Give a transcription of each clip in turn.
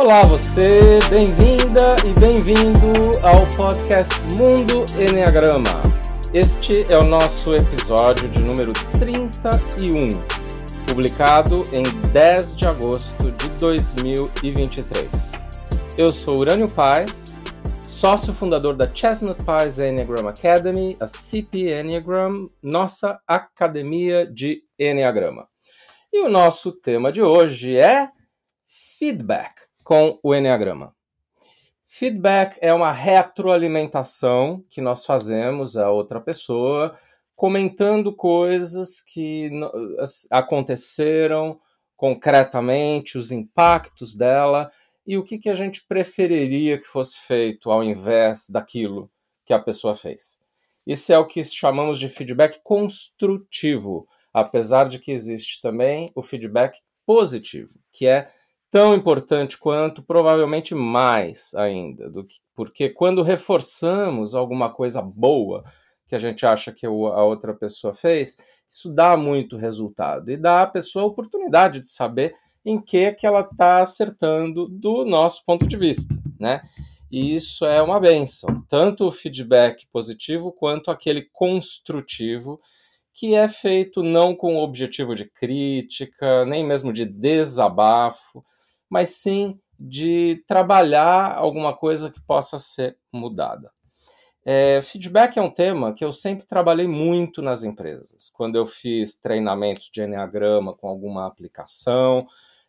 Olá, você, bem-vinda e bem-vindo ao podcast Mundo Enneagrama. Este é o nosso episódio de número 31, publicado em 10 de agosto de 2023. Eu sou Urânio Paz, sócio fundador da Chestnut Pies Enneagram Academy, a CP Enneagram, nossa academia de Enneagrama. E o nosso tema de hoje é feedback com o Enneagrama. Feedback é uma retroalimentação que nós fazemos a outra pessoa, comentando coisas que aconteceram concretamente, os impactos dela e o que, que a gente preferiria que fosse feito ao invés daquilo que a pessoa fez. Isso é o que chamamos de feedback construtivo, apesar de que existe também o feedback positivo, que é tão importante quanto, provavelmente mais ainda, do que, porque quando reforçamos alguma coisa boa que a gente acha que a outra pessoa fez, isso dá muito resultado e dá à pessoa a oportunidade de saber em que que ela está acertando do nosso ponto de vista, né? E isso é uma benção, tanto o feedback positivo quanto aquele construtivo que é feito não com o objetivo de crítica, nem mesmo de desabafo, mas sim de trabalhar alguma coisa que possa ser mudada. É, feedback é um tema que eu sempre trabalhei muito nas empresas. Quando eu fiz treinamentos de Enneagrama com alguma aplicação,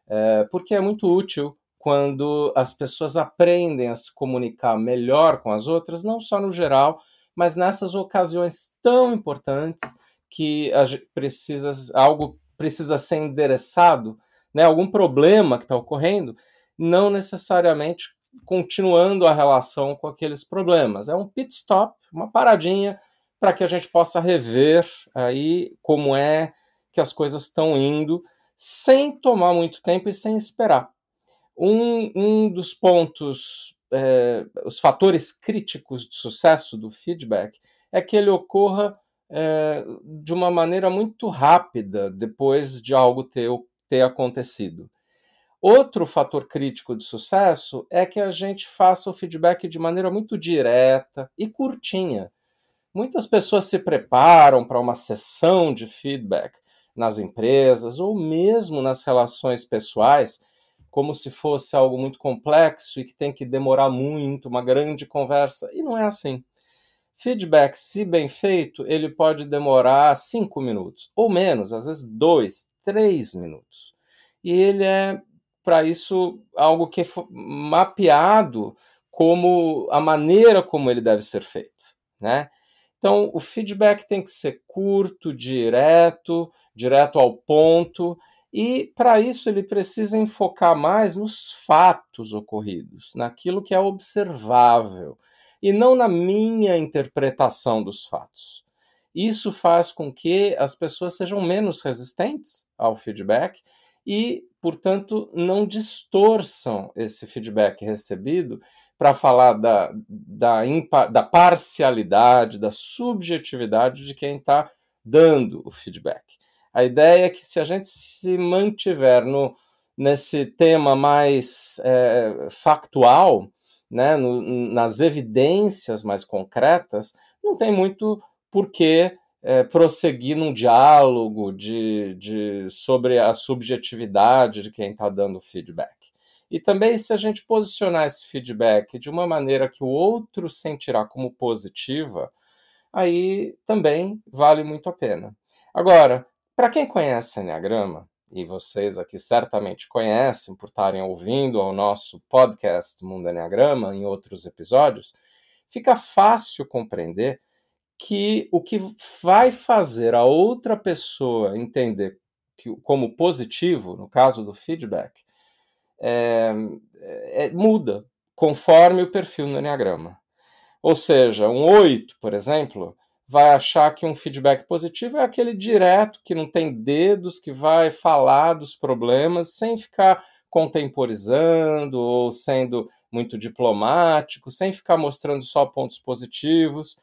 é, porque é muito útil quando as pessoas aprendem a se comunicar melhor com as outras, não só no geral, mas nessas ocasiões tão importantes que precisa, algo precisa ser endereçado né, algum problema que está ocorrendo, não necessariamente continuando a relação com aqueles problemas. É um pit stop, uma paradinha para que a gente possa rever aí como é que as coisas estão indo, sem tomar muito tempo e sem esperar. Um, um dos pontos, é, os fatores críticos de sucesso do feedback é que ele ocorra é, de uma maneira muito rápida depois de algo ter ter acontecido. Outro fator crítico de sucesso é que a gente faça o feedback de maneira muito direta e curtinha. Muitas pessoas se preparam para uma sessão de feedback nas empresas ou mesmo nas relações pessoais, como se fosse algo muito complexo e que tem que demorar muito, uma grande conversa. E não é assim. Feedback, se bem feito, ele pode demorar cinco minutos ou menos, às vezes dois, três minutos. E ele é, para isso, algo que é mapeado como a maneira como ele deve ser feito, né? Então, o feedback tem que ser curto, direto, direto ao ponto, e para isso ele precisa enfocar mais nos fatos ocorridos, naquilo que é observável, e não na minha interpretação dos fatos. Isso faz com que as pessoas sejam menos resistentes ao feedback e, portanto, não distorçam esse feedback recebido para falar da, da, da parcialidade, da subjetividade de quem está dando o feedback. A ideia é que se a gente se mantiver no, nesse tema mais é, factual, né, no, nas evidências mais concretas, não tem muito por que é, prosseguir num diálogo de, de, sobre a subjetividade de quem está dando feedback. E também, se a gente posicionar esse feedback de uma maneira que o outro sentirá como positiva, aí também vale muito a pena. Agora, para quem conhece Enneagrama, e vocês aqui certamente conhecem por estarem ouvindo ao nosso podcast Mundo Enneagrama em outros episódios, fica fácil compreender que o que vai fazer a outra pessoa entender que, como positivo, no caso do feedback, é, é, muda conforme o perfil no Enneagrama. Ou seja, um 8, por exemplo, vai achar que um feedback positivo é aquele direto, que não tem dedos, que vai falar dos problemas sem ficar contemporizando ou sendo muito diplomático, sem ficar mostrando só pontos positivos.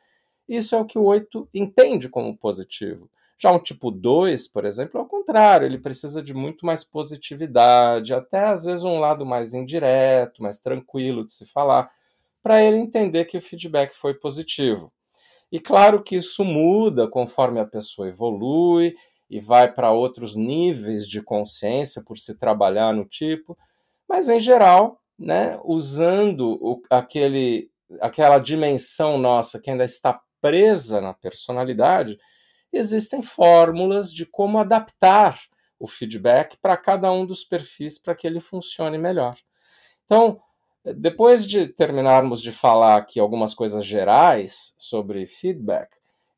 Isso é o que o 8 entende como positivo. Já um tipo 2, por exemplo, é o contrário, ele precisa de muito mais positividade, até às vezes um lado mais indireto, mais tranquilo de se falar, para ele entender que o feedback foi positivo. E claro que isso muda conforme a pessoa evolui e vai para outros níveis de consciência por se trabalhar no tipo, mas em geral, né, usando o, aquele, aquela dimensão nossa que ainda está presa na personalidade, existem fórmulas de como adaptar o feedback para cada um dos perfis para que ele funcione melhor. Então, depois de terminarmos de falar aqui algumas coisas gerais sobre feedback,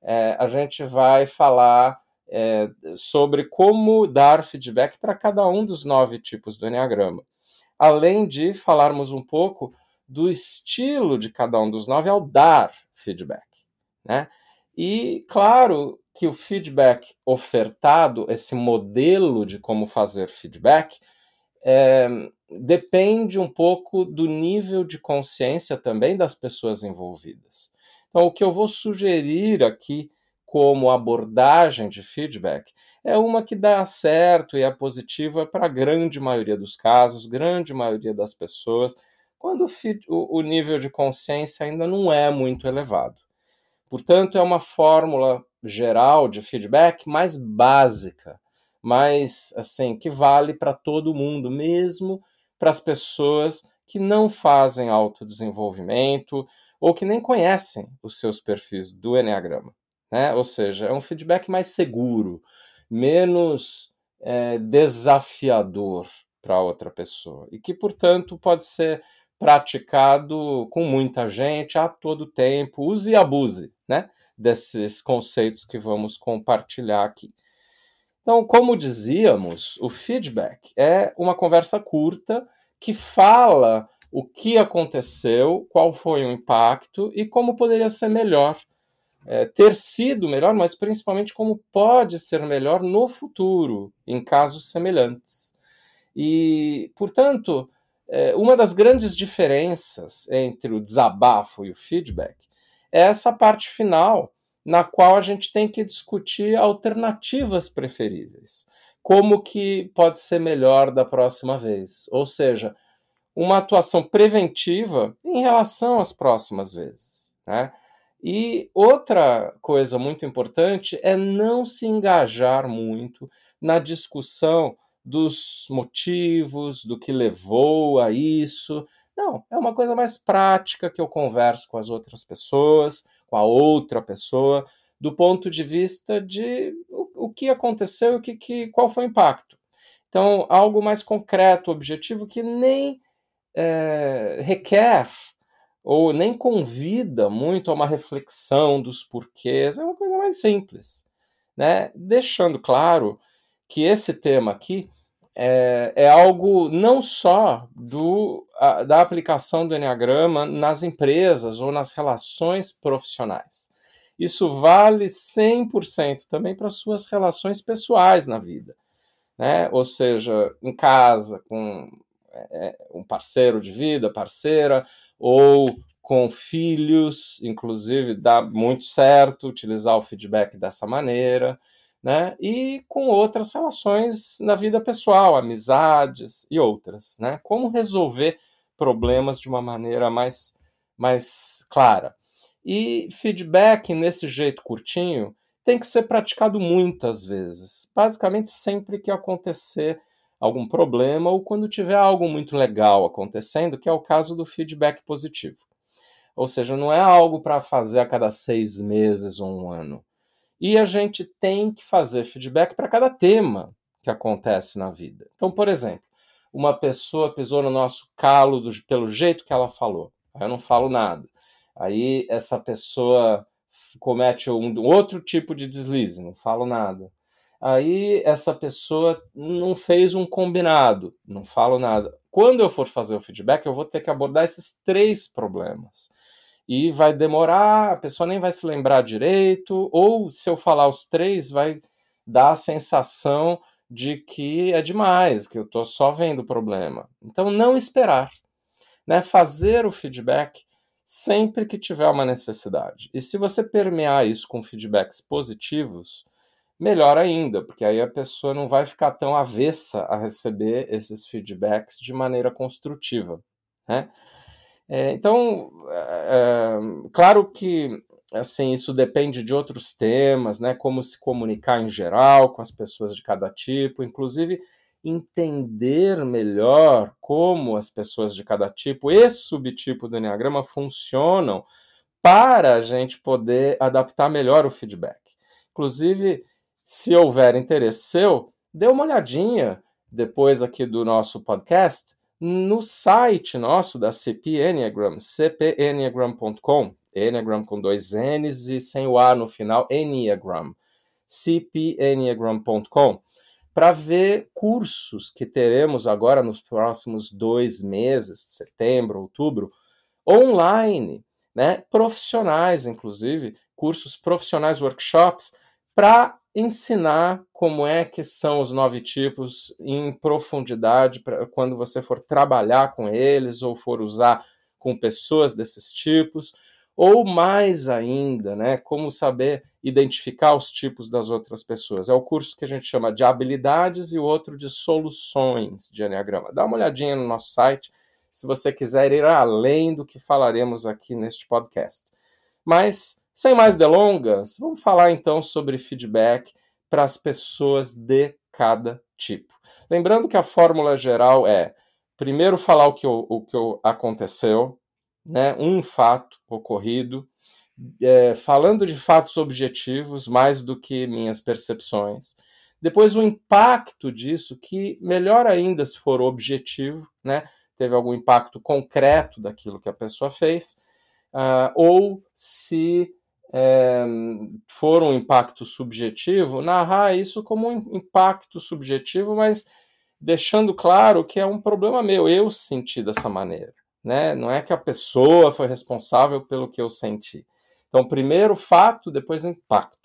é, a gente vai falar é, sobre como dar feedback para cada um dos nove tipos do Enneagrama. Além de falarmos um pouco do estilo de cada um dos nove ao dar feedback. Né? E, claro, que o feedback ofertado, esse modelo de como fazer feedback, é, depende um pouco do nível de consciência também das pessoas envolvidas. Então, o que eu vou sugerir aqui como abordagem de feedback é uma que dá certo e é positiva para a grande maioria dos casos, grande maioria das pessoas, quando o, o nível de consciência ainda não é muito elevado. Portanto, é uma fórmula geral de feedback mais básica, mais assim, que vale para todo mundo, mesmo para as pessoas que não fazem autodesenvolvimento ou que nem conhecem os seus perfis do Enneagrama. Né? Ou seja, é um feedback mais seguro, menos é, desafiador para outra pessoa e que, portanto, pode ser praticado com muita gente a todo tempo. Use e abuse né, desses conceitos que vamos compartilhar aqui. Então, como dizíamos, o feedback é uma conversa curta que fala o que aconteceu, qual foi o impacto e como poderia ser melhor. É, ter sido melhor, mas principalmente como pode ser melhor no futuro, em casos semelhantes. E, portanto, é, uma das grandes diferenças entre o desabafo e o feedback é essa parte final, na qual a gente tem que discutir alternativas preferíveis. Como que pode ser melhor da próxima vez? Ou seja, uma atuação preventiva em relação às próximas vezes. Né? E outra coisa muito importante é não se engajar muito na discussão dos motivos, do que levou a isso. Não, é uma coisa mais prática que eu converso com as outras pessoas, com a outra pessoa, do ponto de vista de o, o que aconteceu e que, que, qual foi o impacto. Então, algo mais concreto, objetivo, que nem é, requer ou nem convida muito a uma reflexão dos porquês, é uma coisa mais simples. Né? Deixando claro que esse tema aqui é, é algo não só do, a, da aplicação do Enneagrama nas empresas ou nas relações profissionais. Isso vale 100% também para suas relações pessoais na vida. Né? Ou seja, em casa, com é, um parceiro de vida, parceira, ou com filhos, inclusive dá muito certo utilizar o feedback dessa maneira né? E com outras relações na vida pessoal, amizades e outras, né? Como resolver problemas de uma maneira mais mais clara. E feedback nesse jeito curtinho tem que ser praticado muitas vezes, basicamente sempre que acontecer algum problema ou quando tiver algo muito legal acontecendo, que é o caso do feedback positivo. Ou seja, não é algo para fazer a cada seis meses ou um ano. E a gente tem que fazer feedback para cada tema que acontece na vida. Então, por exemplo, uma pessoa pisou no nosso calo do, pelo jeito que ela falou. Eu não falo nada. Aí essa pessoa comete um, um outro tipo de deslize, não falo nada. Aí essa pessoa não fez um combinado, não falo nada. Quando eu for fazer o feedback, eu vou ter que abordar esses três problemas e vai demorar, a pessoa nem vai se lembrar direito, ou se eu falar os três, vai dar a sensação de que é demais, que eu estou só vendo o problema. Então, não esperar. Né? Fazer o feedback sempre que tiver uma necessidade. E se você permear isso com feedbacks positivos, melhor ainda, porque aí a pessoa não vai ficar tão avessa a receber esses feedbacks de maneira construtiva. Né? É, então, é, é claro que assim isso depende de outros temas, né? Como se comunicar em geral com as pessoas de cada tipo, inclusive entender melhor como as pessoas de cada tipo e subtipo do Enneagrama funcionam para a gente poder adaptar melhor o feedback. Inclusive, se houver interesse seu, dê uma olhadinha depois aqui do nosso podcast no site nosso da CP Enneagram, cpenneagram.com, Enneagram com dois N's e sem o A no final, Enneagram, cpenneagram.com, para ver cursos que teremos agora nos próximos dois meses, setembro, outubro, online, né, profissionais, inclusive, cursos profissionais, workshops, para ensinar como é que são os nove tipos em profundidade pra, quando você for trabalhar com eles ou for usar com pessoas desses tipos, ou mais ainda, né, como saber identificar os tipos das outras pessoas. É o curso que a gente chama de habilidades e o outro de soluções de Enneagrama. Dá uma olhadinha no nosso site se você quiser ir além do que falaremos aqui neste podcast. Mas sem mais delongas, vamos falar então sobre feedback para as pessoas de cada tipo. Lembrando que a fórmula geral é: primeiro falar o que, o que aconteceu, né, um fato ocorrido, é, falando de fatos objetivos mais do que minhas percepções. Depois o impacto disso, que melhor ainda se for objetivo, né, teve algum impacto concreto daquilo que a pessoa fez, uh, ou se é, for um impacto subjetivo, narrar isso como um impacto subjetivo, mas deixando claro que é um problema meu, eu senti dessa maneira. Né? Não é que a pessoa foi responsável pelo que eu senti. Então, primeiro fato, depois impacto.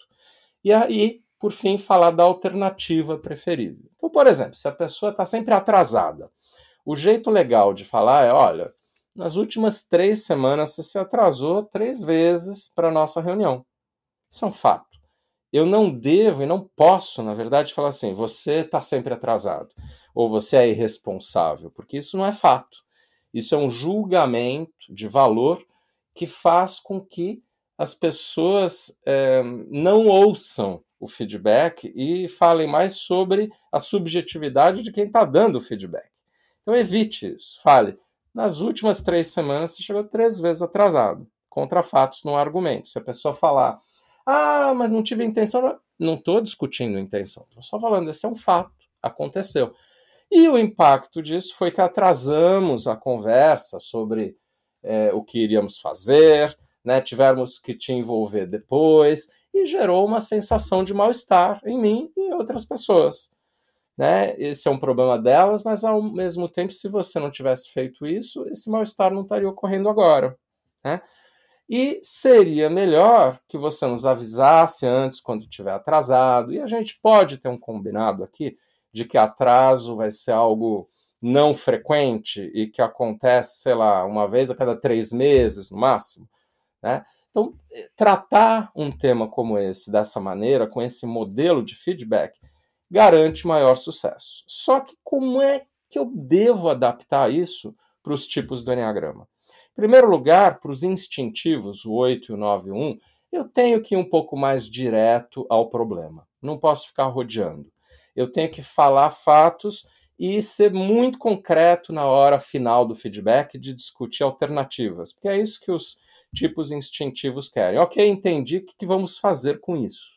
E aí, por fim, falar da alternativa preferível. Então, por exemplo, se a pessoa está sempre atrasada, o jeito legal de falar é: olha, nas últimas três semanas você se atrasou três vezes para a nossa reunião. Isso é um fato. Eu não devo e não posso, na verdade, falar assim: você está sempre atrasado ou você é irresponsável, porque isso não é fato. Isso é um julgamento de valor que faz com que as pessoas é, não ouçam o feedback e falem mais sobre a subjetividade de quem está dando o feedback. Então evite isso. Fale, nas últimas três semanas, você chegou três vezes atrasado. Contra fatos no argumento. Se a pessoa falar, ah, mas não tive intenção, não estou discutindo intenção. Estou só falando, esse é um fato. Aconteceu. E o impacto disso foi que atrasamos a conversa sobre é, o que iríamos fazer, né? tivemos que te envolver depois, e gerou uma sensação de mal-estar em mim e em outras pessoas né? Esse é um problema delas, mas ao mesmo tempo, se você não tivesse feito isso, esse mal-estar não estaria ocorrendo agora, né? E seria melhor que você nos avisasse antes quando estiver atrasado. E a gente pode ter um combinado aqui de que atraso vai ser algo não frequente e que acontece, sei lá, uma vez a cada três meses no máximo, né? Então, tratar um tema como esse dessa maneira, com esse modelo de feedback, garante maior sucesso. Só que como é que eu devo adaptar isso para os tipos do Enneagrama? Em primeiro lugar, para os instintivos, o 8 e o 9 e o 1, eu tenho que ir um pouco mais direto ao problema. Não posso ficar rodeando. Eu tenho que falar fatos e ser muito concreto na hora final do feedback de discutir alternativas, porque é isso que os tipos instintivos querem. Ok, entendi o que vamos fazer com isso.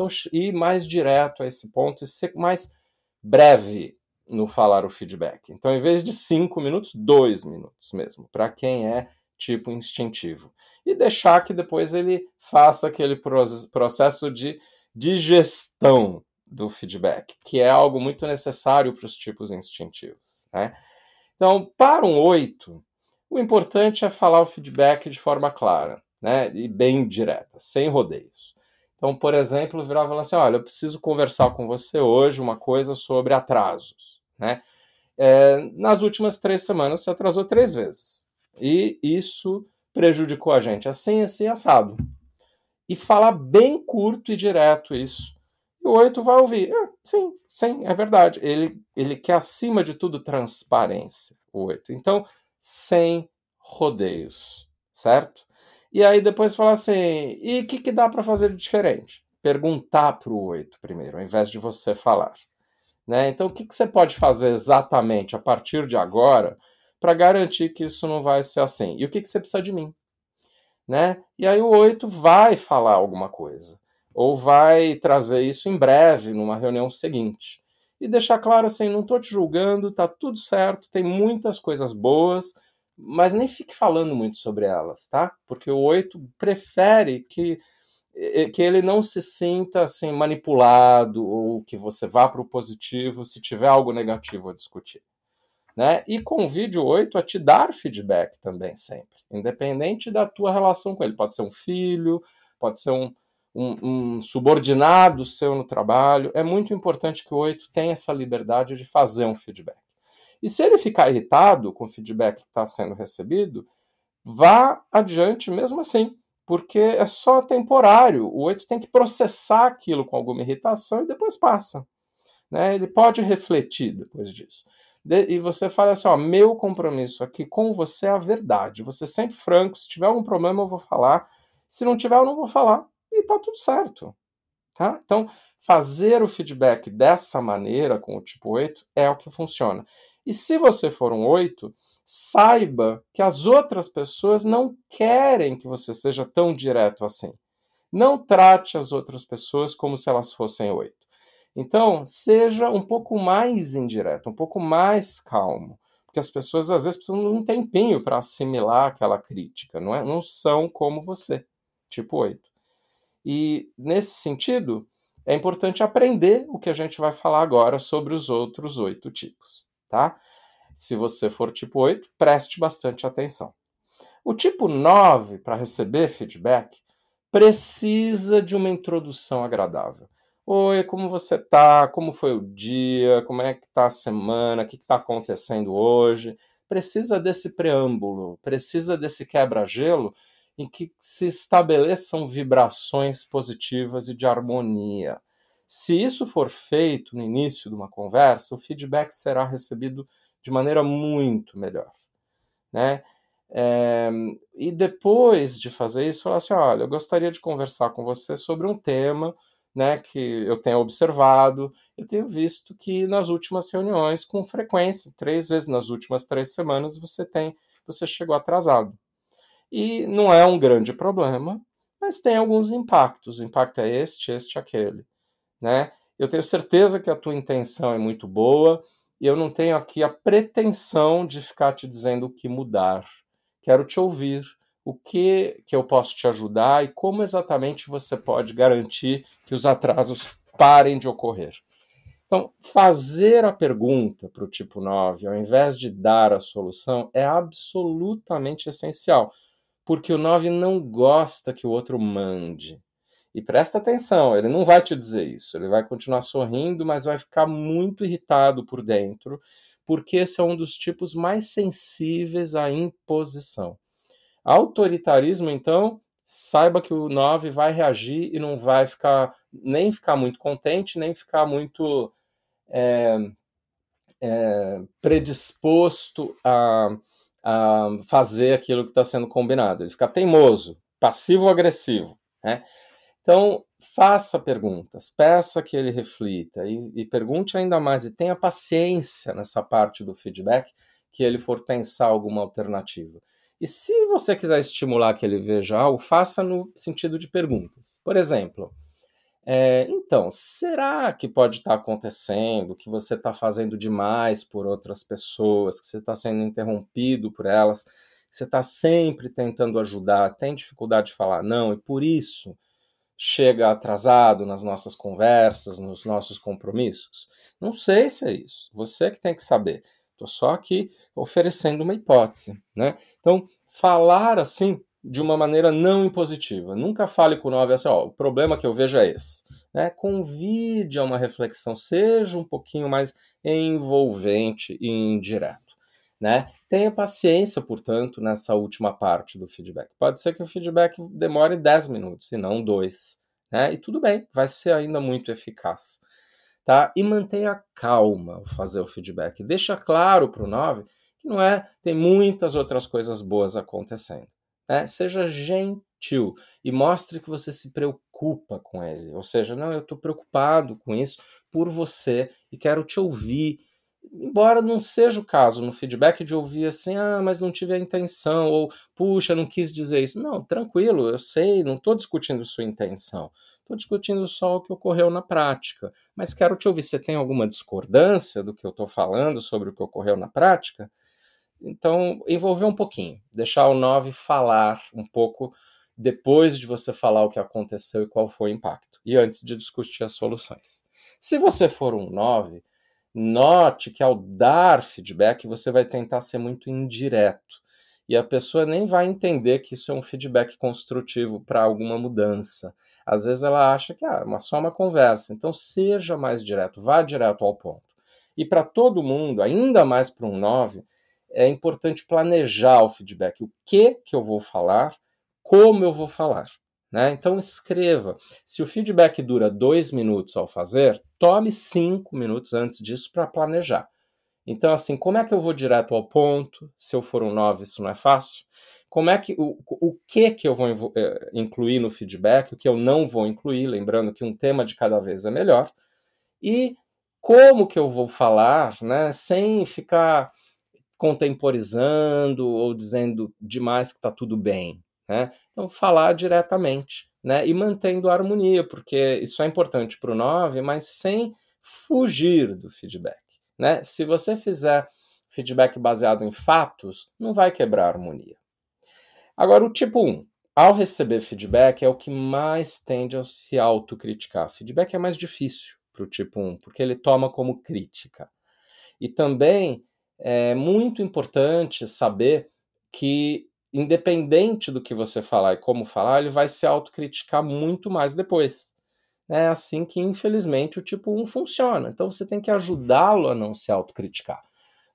Então, ir mais direto a esse ponto e ser mais breve no falar o feedback. Então, em vez de cinco minutos, dois minutos mesmo, para quem é tipo instintivo. E deixar que depois ele faça aquele processo de digestão do feedback, que é algo muito necessário para os tipos instintivos. Né? Então, para um oito, o importante é falar o feedback de forma clara né? e bem direta, sem rodeios. Então, por exemplo, virava e assim: olha, eu preciso conversar com você hoje uma coisa sobre atrasos. Né? É, nas últimas três semanas você atrasou três vezes. E isso prejudicou a gente assim, assim, assado. E falar bem curto e direto isso. E o 8 vai ouvir. Ah, sim, sim, é verdade. Ele, ele quer, acima de tudo, transparência, o 8. Então, sem rodeios, certo? E aí depois falar assim, e o que, que dá para fazer de diferente? Perguntar para o 8 primeiro, ao invés de você falar. Né? Então, o que, que você pode fazer exatamente a partir de agora para garantir que isso não vai ser assim? E o que, que você precisa de mim? Né? E aí o 8 vai falar alguma coisa, ou vai trazer isso em breve, numa reunião seguinte. E deixar claro assim, não estou te julgando, tá tudo certo, tem muitas coisas boas, mas nem fique falando muito sobre elas, tá? Porque o 8 prefere que, que ele não se sinta assim manipulado ou que você vá para o positivo se tiver algo negativo a discutir. Né? E convide o 8 a te dar feedback também sempre, independente da tua relação com ele. Pode ser um filho, pode ser um, um, um subordinado seu no trabalho. É muito importante que o 8 tenha essa liberdade de fazer um feedback. E se ele ficar irritado com o feedback que está sendo recebido, vá adiante mesmo assim, porque é só temporário. O 8 tem que processar aquilo com alguma irritação e depois passa. Né? Ele pode refletir depois disso. De, e você fala assim: ó, meu compromisso aqui com você é a verdade. Você sempre franco. Se tiver algum problema, eu vou falar. Se não tiver, eu não vou falar. E tá tudo certo. Tá? Então, fazer o feedback dessa maneira, com o tipo 8, é o que funciona. E se você for um 8, saiba que as outras pessoas não querem que você seja tão direto assim. Não trate as outras pessoas como se elas fossem 8. Então, seja um pouco mais indireto, um pouco mais calmo. Porque as pessoas às vezes precisam de um tempinho para assimilar aquela crítica, não, é? não são como você, tipo 8. E nesse sentido, é importante aprender o que a gente vai falar agora sobre os outros oito tipos tá? Se você for tipo 8, preste bastante atenção. O tipo 9, para receber feedback, precisa de uma introdução agradável. Oi, como você tá? Como foi o dia? Como é que tá a semana? O que está acontecendo hoje? Precisa desse preâmbulo, precisa desse quebra-gelo em que se estabeleçam vibrações positivas e de harmonia. Se isso for feito no início de uma conversa, o feedback será recebido de maneira muito melhor. Né? É, e depois de fazer isso, falar assim: olha, eu gostaria de conversar com você sobre um tema né, que eu tenho observado, eu tenho visto que nas últimas reuniões, com frequência, três vezes nas últimas três semanas, você tem, você chegou atrasado. E não é um grande problema, mas tem alguns impactos. O impacto é este, este, aquele né? Eu tenho certeza que a tua intenção é muito boa e eu não tenho aqui a pretensão de ficar te dizendo o que mudar. Quero te ouvir, o que que eu posso te ajudar e como exatamente você pode garantir que os atrasos parem de ocorrer. Então, fazer a pergunta para o tipo 9, ao invés de dar a solução, é absolutamente essencial, porque o 9 não gosta que o outro mande. E presta atenção, ele não vai te dizer isso. Ele vai continuar sorrindo, mas vai ficar muito irritado por dentro, porque esse é um dos tipos mais sensíveis à imposição. Autoritarismo, então, saiba que o 9 vai reagir e não vai ficar nem ficar muito contente, nem ficar muito é, é, predisposto a, a fazer aquilo que está sendo combinado. Ele fica teimoso, passivo-agressivo. Né? Então, faça perguntas, peça que ele reflita e, e, pergunte ainda mais e tenha paciência nessa parte do feedback que ele for pensar alguma alternativa. E se você quiser estimular que ele veja algo, faça no sentido de perguntas. Por exemplo, é, então, será que pode estar acontecendo que você está fazendo demais por outras pessoas, que você está sendo interrompido por elas, que você está sempre tentando ajudar, tem dificuldade de falar não, e por isso chega atrasado nas nossas conversas, nos nossos compromissos? Não sei se é isso. Você que tem que saber. Estou só aqui oferecendo uma hipótese, né? Então, falar assim de uma maneira não impositiva. Nunca fale com o 9 assim, ó, o problema que eu vejo é esse. Né? Convide a uma reflexão, seja um pouquinho mais envolvente e indireto. Né? Tenha paciência, portanto, nessa última parte do feedback. Pode ser que o feedback demore 10 minutos e não 2. né? E tudo bem, vai ser ainda muito eficaz. Tá? E mantenha calma ao fazer o feedback. Deixa claro para o 9 que não é, tem muitas outras coisas boas acontecendo. Né? Seja gentil e mostre que você se preocupa com ele. Ou seja, não, eu estou preocupado com isso por você e quero te ouvir embora não seja o caso no feedback de ouvir assim, ah, mas não tive a intenção, ou puxa, não quis dizer isso. Não, tranquilo, eu sei, não estou discutindo sua intenção. Estou discutindo só o que ocorreu na prática. Mas quero te ouvir. Você tem alguma discordância do que eu estou falando sobre o que ocorreu na prática? Então, envolver um pouquinho, deixar o 9 falar um pouco depois de você falar o que aconteceu e qual foi o impacto, e antes de discutir as soluções. Se você for um 9, Note que ao dar feedback você vai tentar ser muito indireto e a pessoa nem vai entender que isso é um feedback construtivo para alguma mudança. Às vezes ela acha que ah, é só uma conversa. Então seja mais direto, vá direto ao ponto. E para todo mundo, ainda mais para um 9, é importante planejar o feedback. O que que eu vou falar, como eu vou falar. Né? Então escreva. Se o feedback dura dois minutos ao fazer, tome cinco minutos antes disso para planejar. Então, assim, como é que eu vou direto ao ponto? Se eu for um 9, isso não é fácil. Como é que o, o que que eu vou eh, incluir no feedback, o que eu não vou incluir, lembrando que um tema de cada vez é melhor. E como que eu vou falar, né, sem ficar contemporizando ou dizendo demais que está tudo bem. Né? Então, falar diretamente né? e mantendo a harmonia, porque isso é importante para o 9, mas sem fugir do feedback. Né? Se você fizer feedback baseado em fatos, não vai quebrar a harmonia. Agora, o tipo 1. Ao receber feedback, é o que mais tende a se autocriticar. Feedback é mais difícil para o tipo 1, porque ele toma como crítica. E também é muito importante saber que independente do que você falar e como falar, ele vai se autocriticar muito mais depois. É assim que, infelizmente, o tipo 1 funciona. Então você tem que ajudá-lo a não se autocriticar.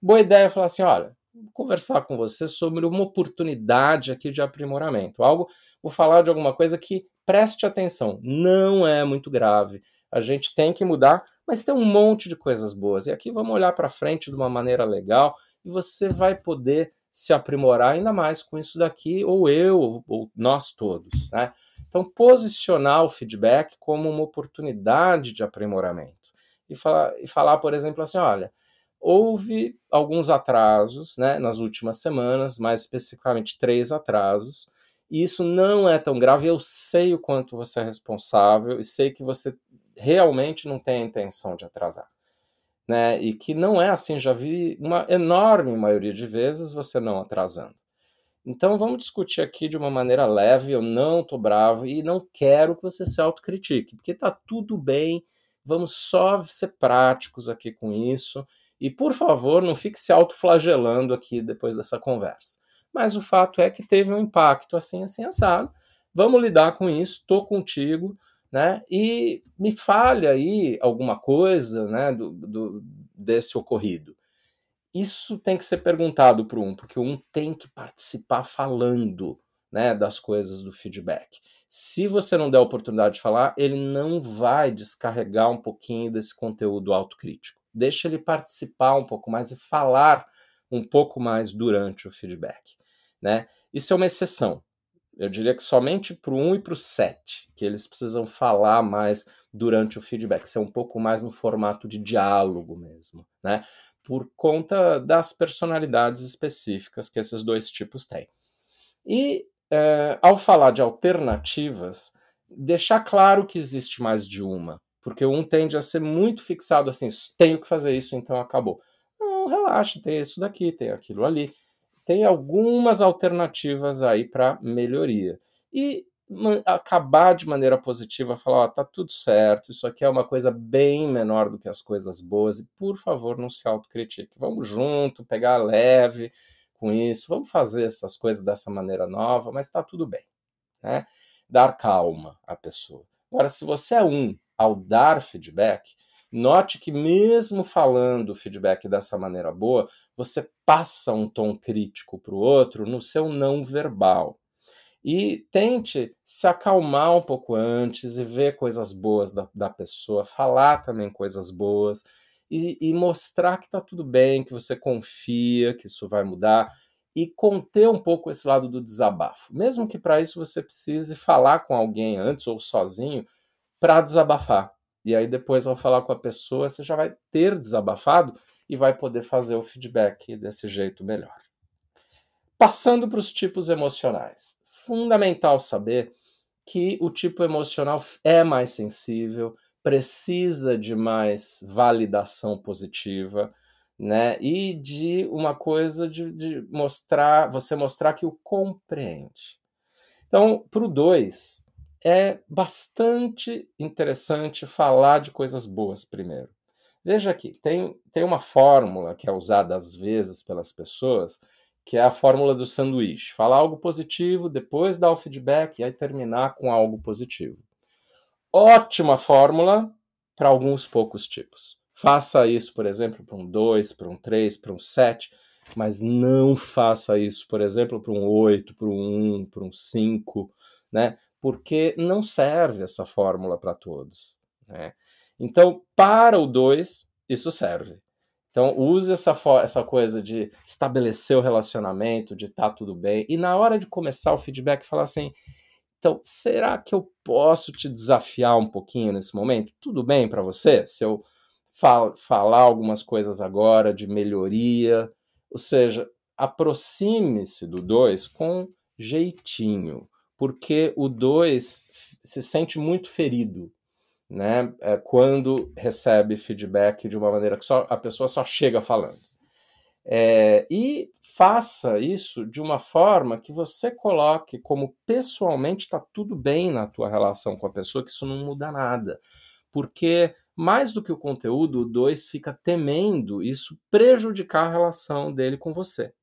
Boa ideia é falar assim: olha, vou conversar com você sobre uma oportunidade aqui de aprimoramento. Algo, vou falar de alguma coisa que preste atenção, não é muito grave. A gente tem que mudar, mas tem um monte de coisas boas. E aqui vamos olhar para frente de uma maneira legal e você vai poder se aprimorar ainda mais com isso daqui, ou eu, ou nós todos. Né? Então, posicionar o feedback como uma oportunidade de aprimoramento. E falar, e falar por exemplo, assim: olha, houve alguns atrasos né, nas últimas semanas, mais especificamente três atrasos, e isso não é tão grave. Eu sei o quanto você é responsável e sei que você realmente não tem a intenção de atrasar né? E que não é assim, já vi uma enorme maioria de vezes você não atrasando. Então vamos discutir aqui de uma maneira leve, eu não tô bravo e não quero que você se autocritique, porque tá tudo bem, vamos só ser práticos aqui com isso. E por favor, não fique se autoflagelando aqui depois dessa conversa. Mas o fato é que teve um impacto assim, assim, assado. Vamos lidar com isso, tô contigo, né? E me fale aí alguma coisa, né, do, do desse ocorrido. Isso tem que ser perguntado para um, porque um tem que participar falando, né, das coisas do feedback. Se você não der a oportunidade de falar, ele não vai descarregar um pouquinho desse conteúdo autocrítico. Deixa ele participar um pouco mais e falar um pouco mais durante o feedback. Né? Isso é uma exceção. Eu diria que somente para o 1 e para o 7, que eles precisam falar mais durante o feedback, ser um pouco mais no formato de diálogo mesmo, né? Por conta das personalidades específicas que esses dois tipos têm. E é, ao falar de alternativas, deixar claro que existe mais de uma, porque um tende a ser muito fixado assim, tenho que fazer isso, então acabou. Não, relaxa, tem isso daqui, tem aquilo ali tem algumas alternativas aí para melhoria. E acabar de maneira positiva, falar, ó, tá tudo certo, isso aqui é uma coisa bem menor do que as coisas boas, e por favor não se autocritique. Vamos junto, pegar leve com isso, vamos fazer essas coisas dessa maneira nova, mas tá tudo bem. Né? Dar calma à pessoa. Agora, se você é um ao dar feedback, Note que, mesmo falando feedback dessa maneira boa, você passa um tom crítico para o outro no seu não verbal. E tente se acalmar um pouco antes e ver coisas boas da, da pessoa, falar também coisas boas e, e mostrar que está tudo bem, que você confia, que isso vai mudar e conter um pouco esse lado do desabafo. Mesmo que para isso você precise falar com alguém antes ou sozinho para desabafar. E aí depois ao falar com a pessoa, você já vai ter desabafado e vai poder fazer o feedback desse jeito melhor. Passando para os tipos emocionais fundamental saber que o tipo emocional é mais sensível, precisa de mais validação positiva, né? E de uma coisa de, de mostrar, você mostrar que o compreende. Então, para o 2, é bastante interessante falar de coisas boas primeiro. Veja aqui, tem, tem uma fórmula que é usada às vezes pelas pessoas que é a fórmula do sanduíche. Falar algo positivo, depois dar o feedback e aí terminar com algo positivo. Ótima fórmula para alguns poucos tipos. Faça isso, por exemplo, para um 2, para um 3, para um 7, mas não faça isso, por exemplo, para um 8, para um 1, para um 5, né? Porque não serve essa fórmula para todos. Né? Então, para o 2, isso serve. Então, use essa, essa coisa de estabelecer o relacionamento, de estar tá tudo bem. E na hora de começar o feedback, falar assim: então, será que eu posso te desafiar um pouquinho nesse momento? Tudo bem para você? Se eu fal falar algumas coisas agora de melhoria? Ou seja, aproxime-se do 2 com jeitinho, porque o 2 se sente muito ferido né, é, quando recebe feedback de uma maneira que só, a pessoa só chega falando. É, e faça isso de uma forma que você coloque como pessoalmente está tudo bem na tua relação com a pessoa, que isso não muda nada. Porque mais do que o conteúdo, o dois fica temendo isso prejudicar a relação dele com você.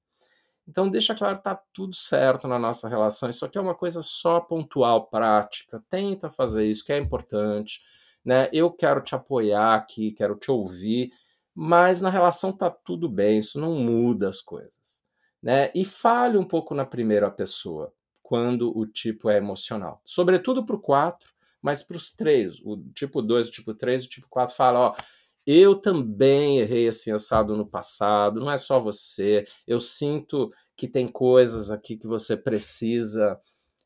Então deixa claro tá tudo certo na nossa relação. Isso aqui é uma coisa só pontual, prática. Tenta fazer isso, que é importante né? Eu quero te apoiar aqui, quero te ouvir, mas na relação tá tudo bem, isso não muda as coisas, né? E fale um pouco na primeira pessoa, quando o tipo é emocional. Sobretudo para o 4, mas para os três, o tipo 2, o tipo 3, o tipo 4 fala, ó, eu também errei assim assado no passado, não é só você. Eu sinto que tem coisas aqui que você precisa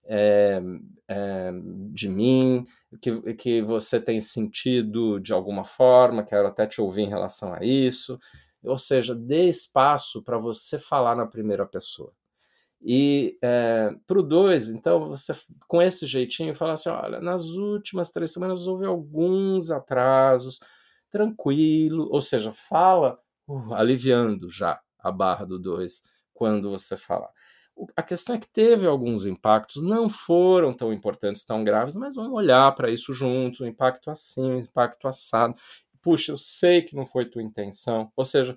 é, é, de mim, que, que você tem sentido de alguma forma, quero até te ouvir em relação a isso. Ou seja, dê espaço para você falar na primeira pessoa. E é, para o dois, então, você com esse jeitinho fala assim: olha, nas últimas três semanas houve alguns atrasos, tranquilo, ou seja, fala uh, aliviando já a barra do dois quando você falar. A questão é que teve alguns impactos, não foram tão importantes, tão graves, mas vamos olhar para isso juntos, o impacto assim, o impacto assado. Puxa, eu sei que não foi tua intenção. Ou seja,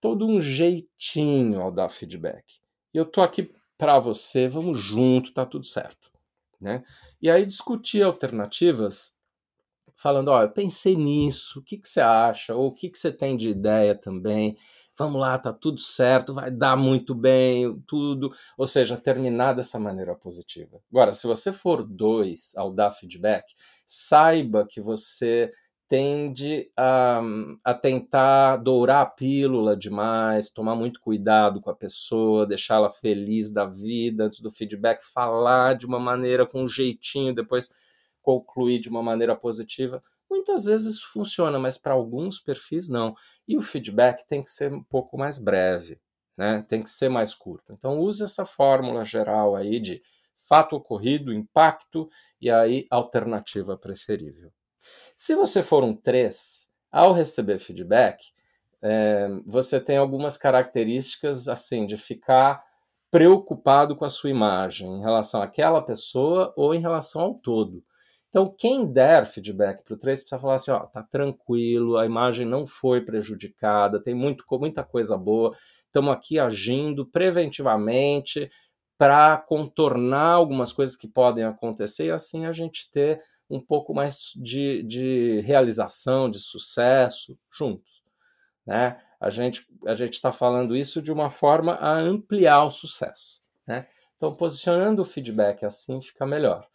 todo um jeitinho ao dar feedback. Eu tô aqui para você, vamos junto, tá tudo certo, né? E aí discutir alternativas, falando, ó, eu pensei nisso, o que, que você acha? Ou o que, que você tem de ideia também? vamos lá, tá tudo certo, vai dar muito bem, tudo. Ou seja, terminar dessa maneira positiva. Agora, se você for dois ao dar feedback, saiba que você tende a, a tentar dourar a pílula demais, tomar muito cuidado com a pessoa, deixá-la feliz da vida antes do feedback, falar de uma maneira com um jeitinho, depois concluir de uma maneira positiva. Muitas vezes isso funciona, mas para alguns perfis não. E o feedback tem que ser um pouco mais breve, né? tem que ser mais curto. Então use essa fórmula geral aí de fato ocorrido, impacto e aí alternativa preferível. Se você for um 3, ao receber feedback, é, você tem algumas características assim de ficar preocupado com a sua imagem em relação àquela pessoa ou em relação ao todo. Então, quem der feedback para o 3 precisa falar assim: ó, tá tranquilo, a imagem não foi prejudicada, tem muito, muita coisa boa, estamos aqui agindo preventivamente para contornar algumas coisas que podem acontecer e assim a gente ter um pouco mais de, de realização, de sucesso juntos. Né? A gente a está falando isso de uma forma a ampliar o sucesso. Né? Então, posicionando o feedback assim fica melhor.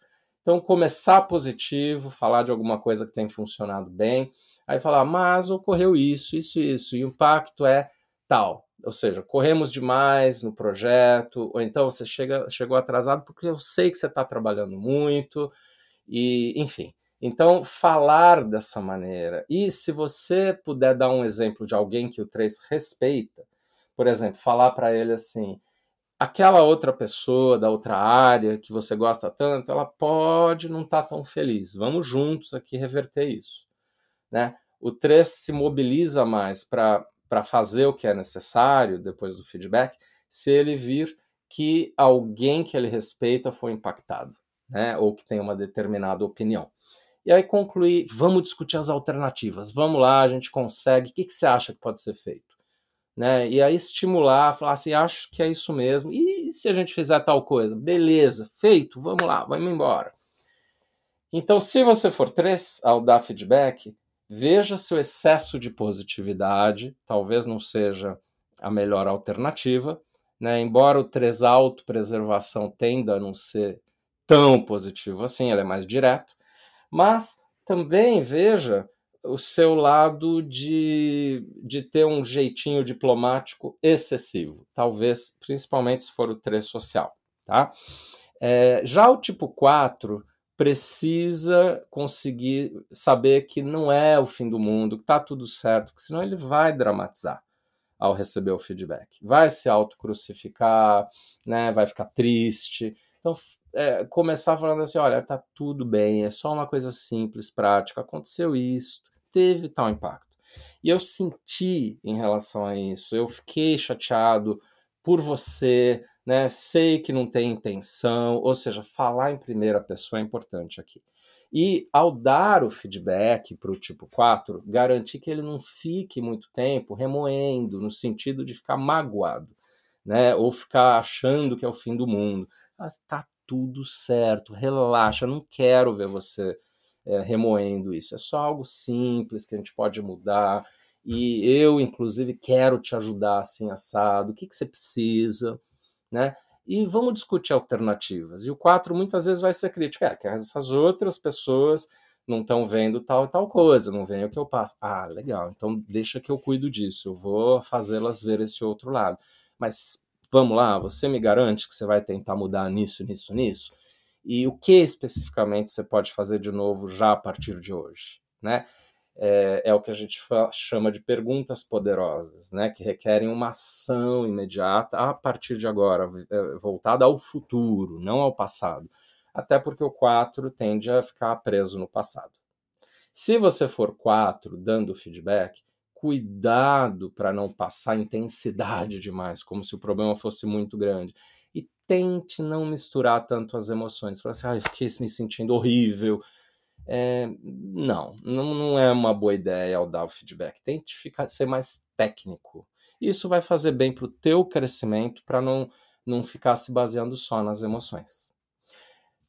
Então, começar positivo, falar de alguma coisa que tem funcionado bem, aí falar, mas ocorreu isso, isso, isso, e o impacto é tal. Ou seja, corremos demais no projeto, ou então você chega, chegou atrasado porque eu sei que você está trabalhando muito, e enfim. Então, falar dessa maneira. E se você puder dar um exemplo de alguém que o 3 respeita, por exemplo, falar para ele assim: aquela outra pessoa da outra área que você gosta tanto, ela pode não estar tá tão feliz. Vamos juntos aqui reverter isso. Né? O 3 se mobiliza mais para fazer o que é necessário depois do feedback, se ele vir que alguém que ele respeita foi impactado, né? ou que tem uma determinada opinião. E aí concluir, vamos discutir as alternativas, vamos lá, a gente consegue, o que, que você acha que pode ser feito? Né? E aí estimular, falar assim, acho que é isso mesmo, e se a gente fizer tal coisa? Beleza, feito, vamos lá, vamos embora. Então, se você for três ao dar feedback, veja se o excesso de positividade talvez não seja a melhor alternativa, né? Embora o 3 autopreservação tenda a não ser tão positivo assim, ele é mais direto, mas também veja o seu lado de, de ter um jeitinho diplomático excessivo, talvez, principalmente se for o 3 social. Tá? É, já o tipo 4 precisa conseguir saber que não é o fim do mundo, que está tudo certo, que senão ele vai dramatizar ao receber o feedback. Vai se autocrucificar, né, vai ficar triste. Então, é, começar falando assim: olha, tá tudo bem, é só uma coisa simples, prática, aconteceu isso, teve tal impacto. E eu senti em relação a isso, eu fiquei chateado por você, né? Sei que não tem intenção, ou seja, falar em primeira pessoa é importante aqui. E ao dar o feedback para o tipo 4, garantir que ele não fique muito tempo remoendo, no sentido de ficar magoado, né? Ou ficar achando que é o fim do mundo. Mas tá tudo certo, relaxa, não quero ver você é, remoendo isso. É só algo simples que a gente pode mudar. E eu, inclusive, quero te ajudar assim, assado. O que, que você precisa, né? E vamos discutir alternativas. E o 4 muitas vezes vai ser crítico. É, que essas outras pessoas não estão vendo tal e tal coisa, não veem o que eu passo. Ah, legal, então deixa que eu cuido disso, eu vou fazê-las ver esse outro lado. Mas vamos lá, você me garante que você vai tentar mudar nisso, nisso, nisso? E o que especificamente você pode fazer de novo já a partir de hoje, né? É, é o que a gente chama de perguntas poderosas, né? Que requerem uma ação imediata a partir de agora, é, voltada ao futuro, não ao passado. Até porque o 4 tende a ficar preso no passado. Se você for 4 dando feedback, cuidado para não passar intensidade demais, como se o problema fosse muito grande. E tente não misturar tanto as emoções. Falar assim, ah, eu fiquei me sentindo horrível. É, não, não, não é uma boa ideia ao dar o feedback. Tente ficar, ser mais técnico. Isso vai fazer bem para o teu crescimento, para não, não ficar se baseando só nas emoções.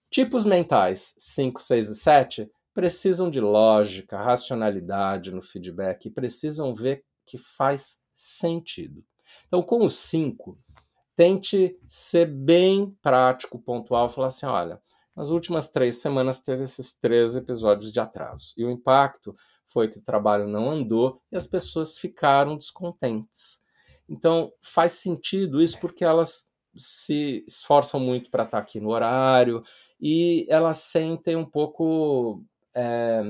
Tipos mentais 5, 6 e 7 precisam de lógica, racionalidade no feedback e precisam ver que faz sentido. Então, com os cinco, tente ser bem prático, pontual, falar assim: olha, nas últimas três semanas teve esses três episódios de atraso. E o impacto foi que o trabalho não andou e as pessoas ficaram descontentes. Então, faz sentido isso porque elas se esforçam muito para estar aqui no horário e elas sentem um pouco é,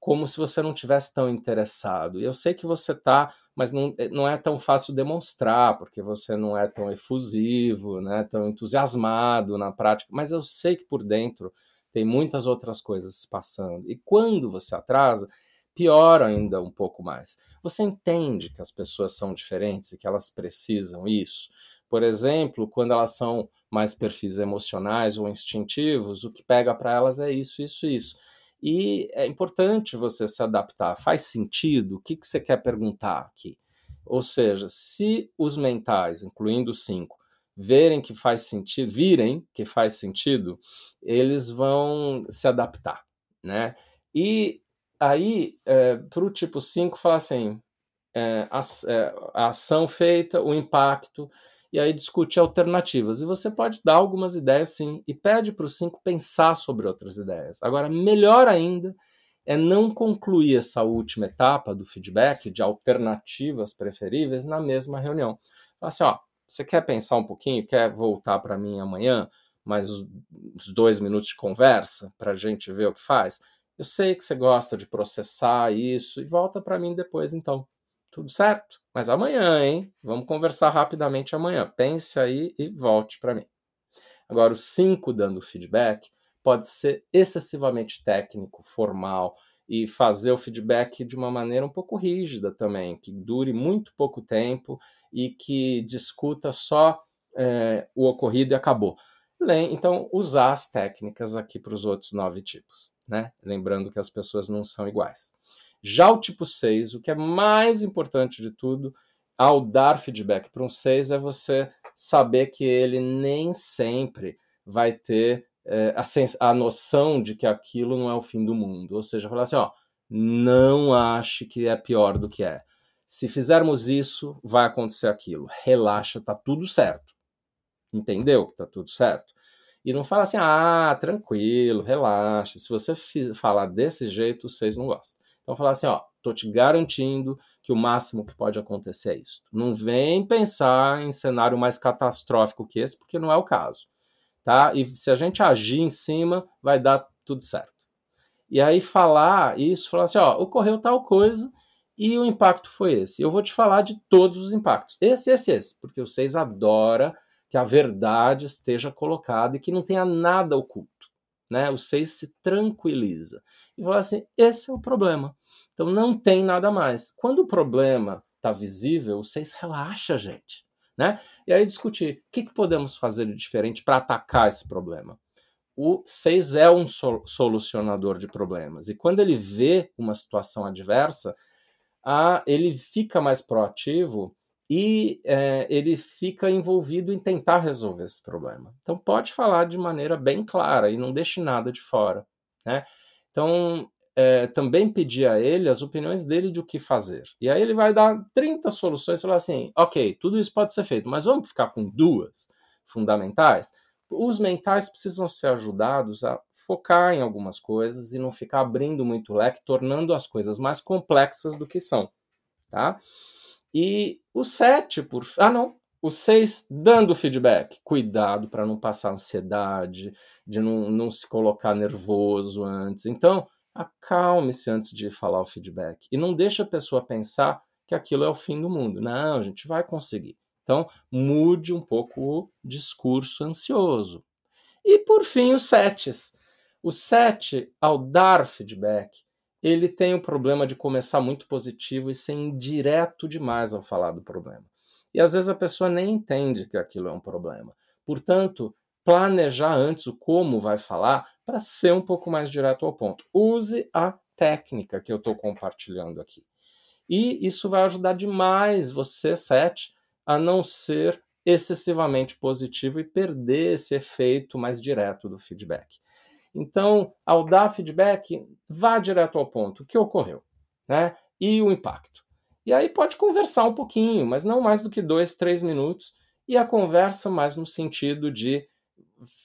como se você não tivesse tão interessado. E eu sei que você tá, mas não, eh, não é tão fácil demonstrar, porque você não é tão efusivo, né, tão entusiasmado na prática, mas eu sei que por dentro tem muitas outras coisas passando. E quando você atrasa, pior ainda um pouco mais. Você entende que as pessoas são diferentes e que elas precisam isso. Por exemplo, quando elas são mais perfis emocionais ou instintivos, o que pega para elas é isso, isso, isso. E é importante você se adaptar. Faz sentido? O que, que você quer perguntar aqui? Ou seja, se os mentais, incluindo os cinco, verem que faz sentido, virem que faz sentido, eles vão se adaptar, né? E aí, é, para o tipo 5, falar assim, é, a, é, a, ação feita, o impacto, e aí discute alternativas. E você pode dar algumas ideias sim, e pede para os cinco pensar sobre outras ideias. Agora, melhor ainda é não concluir essa última etapa do feedback de alternativas preferíveis na mesma reunião. Fala assim, ó, você quer pensar um pouquinho, quer voltar para mim amanhã, mais uns dois minutos de conversa para a gente ver o que faz? Eu sei que você gosta de processar isso e volta para mim depois, então. Tudo certo? Mas amanhã, hein? Vamos conversar rapidamente amanhã. Pense aí e volte para mim. Agora, o 5 dando feedback pode ser excessivamente técnico, formal e fazer o feedback de uma maneira um pouco rígida também, que dure muito pouco tempo e que discuta só é, o ocorrido e acabou. Então, usar as técnicas aqui para os outros nove tipos, né? Lembrando que as pessoas não são iguais. Já o tipo 6, o que é mais importante de tudo, ao dar feedback para um 6, é você saber que ele nem sempre vai ter é, a, a noção de que aquilo não é o fim do mundo. Ou seja, falar assim, ó, não ache que é pior do que é. Se fizermos isso, vai acontecer aquilo. Relaxa, tá tudo certo. Entendeu que tá tudo certo? E não fala assim, ah, tranquilo, relaxa. Se você falar desse jeito, vocês não gostam. Então falar assim, ó, tô te garantindo que o máximo que pode acontecer é isso. Não vem pensar em cenário mais catastrófico que esse, porque não é o caso, tá? E se a gente agir em cima, vai dar tudo certo. E aí falar isso, falar assim, ó, ocorreu tal coisa e o impacto foi esse. Eu vou te falar de todos os impactos. Esse, esse, esse, porque vocês adoram que a verdade esteja colocada e que não tenha nada oculto. Né? O seis se tranquiliza e fala assim: esse é o problema. Então não tem nada mais. Quando o problema está visível, seis relaxa, gente. Né? E aí discutir o que, que podemos fazer de diferente para atacar esse problema. O 6 é um solucionador de problemas. E quando ele vê uma situação adversa, ah, ele fica mais proativo e é, ele fica envolvido em tentar resolver esse problema. Então pode falar de maneira bem clara e não deixe nada de fora. Né? Então é, também pedir a ele as opiniões dele de o que fazer. E aí ele vai dar 30 soluções e falar assim: ok, tudo isso pode ser feito, mas vamos ficar com duas fundamentais. Os mentais precisam ser ajudados a focar em algumas coisas e não ficar abrindo muito leque, tornando as coisas mais complexas do que são. Tá? E o 7, por. Ah, não. O 6, dando feedback. Cuidado para não passar ansiedade, de não, não se colocar nervoso antes. Então, acalme-se antes de falar o feedback. E não deixe a pessoa pensar que aquilo é o fim do mundo. Não, a gente vai conseguir. Então, mude um pouco o discurso ansioso. E por fim, os setes. O sete, ao dar feedback, ele tem o problema de começar muito positivo e ser indireto demais ao falar do problema. E às vezes a pessoa nem entende que aquilo é um problema. Portanto, planejar antes o como vai falar para ser um pouco mais direto ao ponto. Use a técnica que eu estou compartilhando aqui. E isso vai ajudar demais você, Sete, a não ser excessivamente positivo e perder esse efeito mais direto do feedback. Então, ao dar feedback, vá direto ao ponto. O que ocorreu? Né? E o impacto. E aí pode conversar um pouquinho, mas não mais do que dois, três minutos. E a conversa mais no sentido de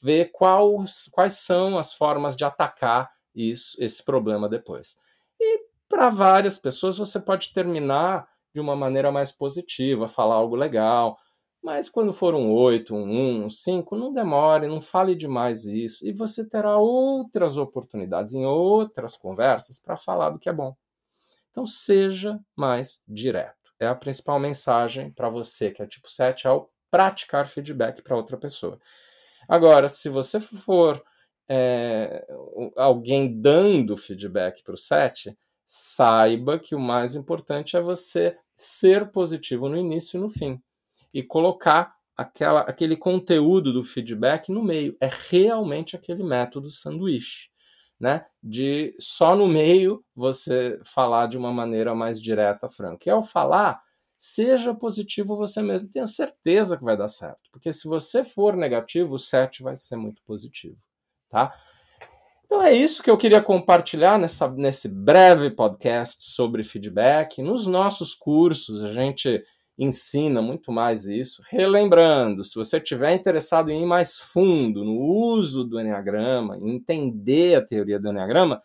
ver quais, quais são as formas de atacar isso, esse problema depois. E para várias pessoas você pode terminar de uma maneira mais positiva, falar algo legal, mas quando for um 8, um 1, um 5, não demore, não fale demais isso. E você terá outras oportunidades em outras conversas para falar do que é bom. Então seja mais direto. É a principal mensagem para você que é tipo 7 ao praticar feedback para outra pessoa. Agora, se você for é, alguém dando feedback para o 7, saiba que o mais importante é você ser positivo no início e no fim e colocar aquela, aquele conteúdo do feedback no meio. É realmente aquele método sanduíche. Né? De só no meio você falar de uma maneira mais direta, franca. E ao falar, seja positivo você mesmo, tenha certeza que vai dar certo. Porque se você for negativo, o 7 vai ser muito positivo. Tá? Então é isso que eu queria compartilhar nessa, nesse breve podcast sobre feedback. Nos nossos cursos, a gente ensina muito mais isso. Relembrando, se você estiver interessado em ir mais fundo no uso do Enneagrama, entender a teoria do Enneagrama,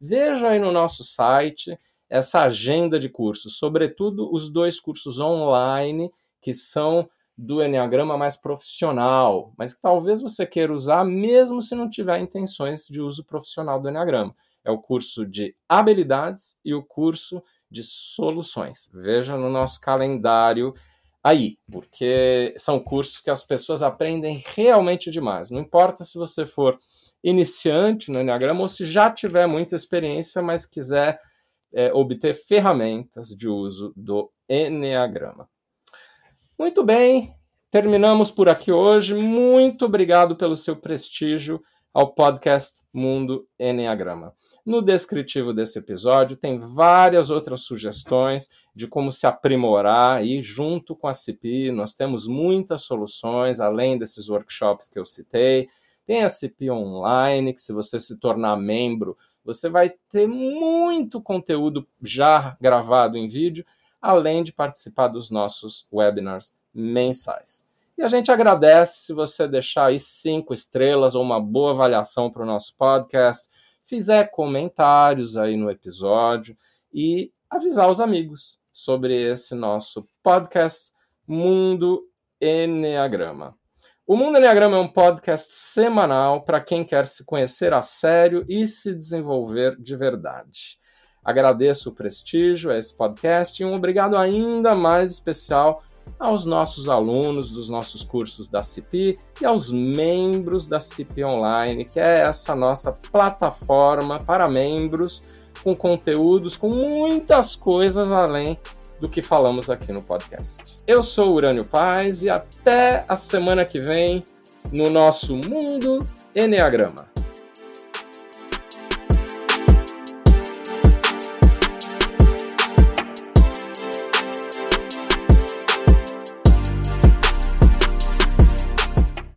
veja aí no nosso site essa agenda de cursos, sobretudo os dois cursos online que são do Enneagrama mais profissional, mas que talvez você queira usar mesmo se não tiver intenções de uso profissional do Enneagrama. É o curso de habilidades e o curso de soluções. Veja no nosso calendário aí, porque são cursos que as pessoas aprendem realmente demais. Não importa se você for iniciante no Enneagrama ou se já tiver muita experiência, mas quiser é, obter ferramentas de uso do Enneagrama. Muito bem, terminamos por aqui hoje. Muito obrigado pelo seu prestígio ao podcast Mundo Enneagrama. No descritivo desse episódio tem várias outras sugestões de como se aprimorar e junto com a CIPI nós temos muitas soluções além desses workshops que eu citei. Tem a CIPI online, que se você se tornar membro, você vai ter muito conteúdo já gravado em vídeo, além de participar dos nossos webinars mensais. E a gente agradece se você deixar aí cinco estrelas ou uma boa avaliação para o nosso podcast fizer comentários aí no episódio e avisar os amigos sobre esse nosso podcast Mundo Enneagrama. O Mundo Enneagrama é um podcast semanal para quem quer se conhecer a sério e se desenvolver de verdade. Agradeço o prestígio a esse podcast e um obrigado ainda mais especial aos nossos alunos dos nossos cursos da CIP e aos membros da CIP Online, que é essa nossa plataforma para membros com conteúdos, com muitas coisas além do que falamos aqui no podcast. Eu sou Urânio Paz e até a semana que vem no nosso Mundo Enneagrama.